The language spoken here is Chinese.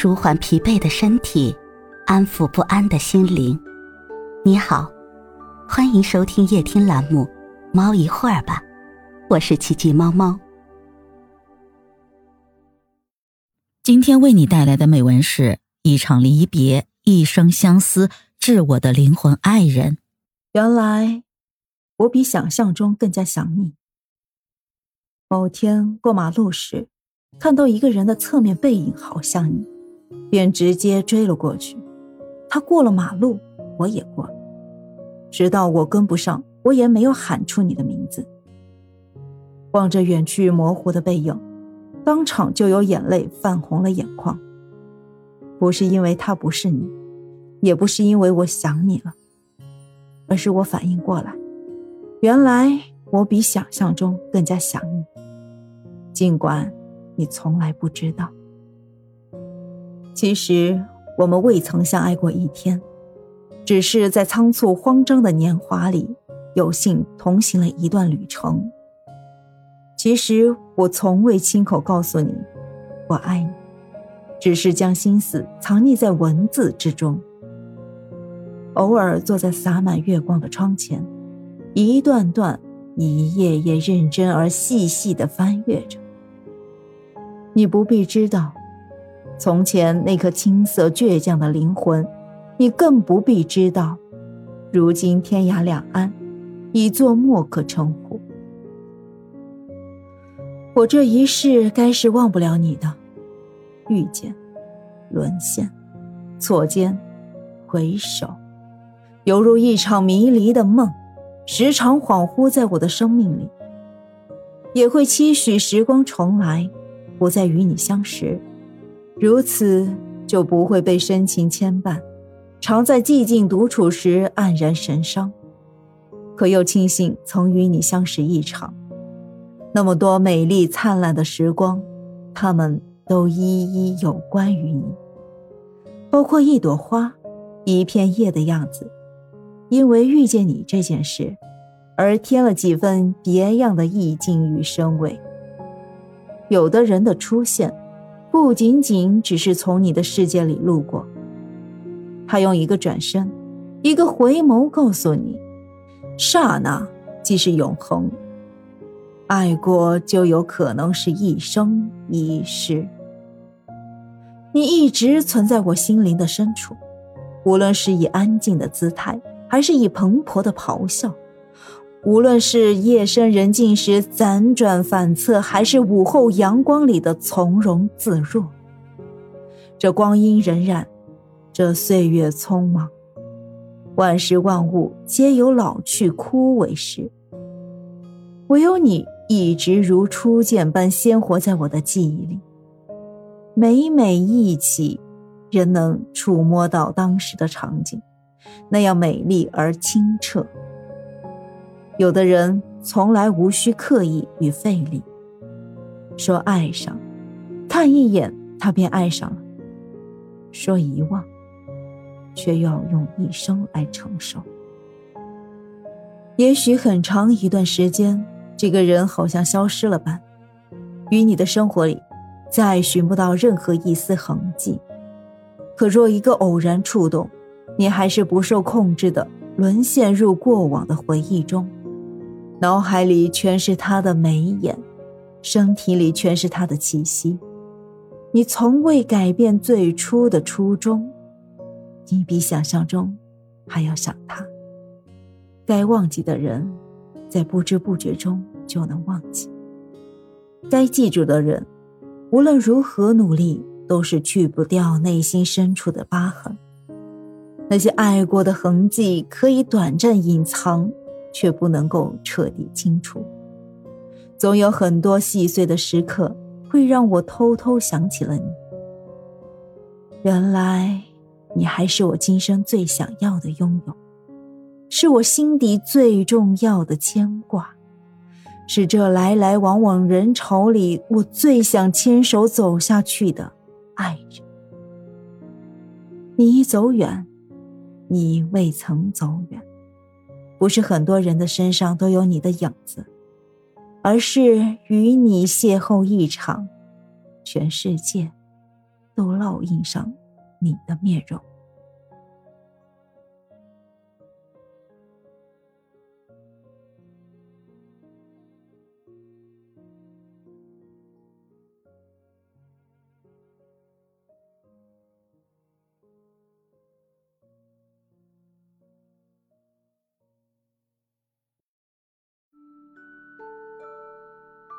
舒缓疲惫的身体，安抚不安的心灵。你好，欢迎收听夜听栏目《猫一会儿吧》，我是奇迹猫猫。今天为你带来的美文是一场离别，一生相思，致我的灵魂爱人。原来我比想象中更加想你。某天过马路时，看到一个人的侧面背影好像你。便直接追了过去，他过了马路，我也过了，直到我跟不上，我也没有喊出你的名字。望着远去模糊的背影，当场就有眼泪泛红了眼眶。不是因为他不是你，也不是因为我想你了，而是我反应过来，原来我比想象中更加想你，尽管你从来不知道。其实我们未曾相爱过一天，只是在仓促慌张的年华里，有幸同行了一段旅程。其实我从未亲口告诉你我爱你，只是将心思藏匿在文字之中。偶尔坐在洒满月光的窗前，一段段、一页页认真而细细的翻阅着。你不必知道。从前那颗青涩倔强的灵魂，你更不必知道。如今天涯两岸，已作莫可称呼。我这一世该是忘不了你的，遇见，沦陷，错肩，回首，犹如一场迷离的梦，时常恍惚在我的生命里。也会期许时光重来，不再与你相识。如此就不会被深情牵绊，常在寂静独处时黯然神伤。可又庆幸曾与你相识一场，那么多美丽灿烂的时光，他们都一一有关于你，包括一朵花，一片叶的样子，因为遇见你这件事，而添了几分别样的意境与深味。有的人的出现。不仅仅只是从你的世界里路过，他用一个转身，一个回眸，告诉你：刹那即是永恒。爱过就有可能是一生一世。你一直存在我心灵的深处，无论是以安静的姿态，还是以蓬勃的咆哮。无论是夜深人静时辗转反侧，还是午后阳光里的从容自若，这光阴荏苒，这岁月匆忙，万事万物皆有老去枯萎时，唯有你一直如初见般鲜活在我的记忆里。每每忆起，仍能触摸到当时的场景，那样美丽而清澈。有的人从来无需刻意与费力，说爱上，看一眼他便爱上了；说遗忘，却要用一生来承受。也许很长一段时间，这个人好像消失了般，与你的生活里再寻不到任何一丝痕迹。可若一个偶然触动，你还是不受控制的沦陷入过往的回忆中。脑海里全是他的眉眼，身体里全是他的气息。你从未改变最初的初衷，你比想象中还要想他。该忘记的人，在不知不觉中就能忘记；该记住的人，无论如何努力，都是去不掉内心深处的疤痕。那些爱过的痕迹，可以短暂隐藏。却不能够彻底清除。总有很多细碎的时刻，会让我偷偷想起了你。原来，你还是我今生最想要的拥有，是我心底最重要的牵挂，是这来来往往人潮里我最想牵手走下去的爱人。你一走远，你未曾走远。不是很多人的身上都有你的影子，而是与你邂逅一场，全世界都烙印上你的面容。